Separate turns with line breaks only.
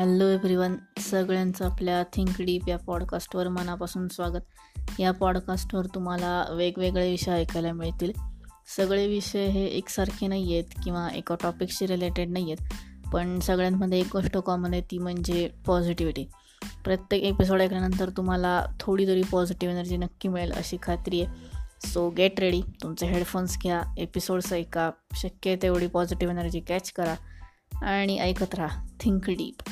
Hello everyone सगळ्यांचं आपल्या think deep या पॉडकास्टवर मनापासून स्वागत. या पॉडकास्टवर तुम्हाला वेगवेगळे विषय ऐकायला मिळतील. सगळे विषय हे एकसारखे नाही आहेत किंवा एका टॉपिकशी रिलेटेड नाही आहेत पण सगळ्यांमध्ये एक गोष्ट कॉमन आहे ती म्हणजे पॉझिटिव्हिटी प्रत्येक एपिसोड ऐकल्यानंतर तुम्हाला थोडी तरी पॉझिटिव्ह एनर्जी नक्की मिळेल अशी खात्री आहे. सो गेट रेडी तुमचे हेडफोन्स घ्या एपिसोड्स ऐका शक्य आहे तेवढी पॉझिटिव्ह एनर्जी कॅच करा आणि ऐकत राहा. Think deep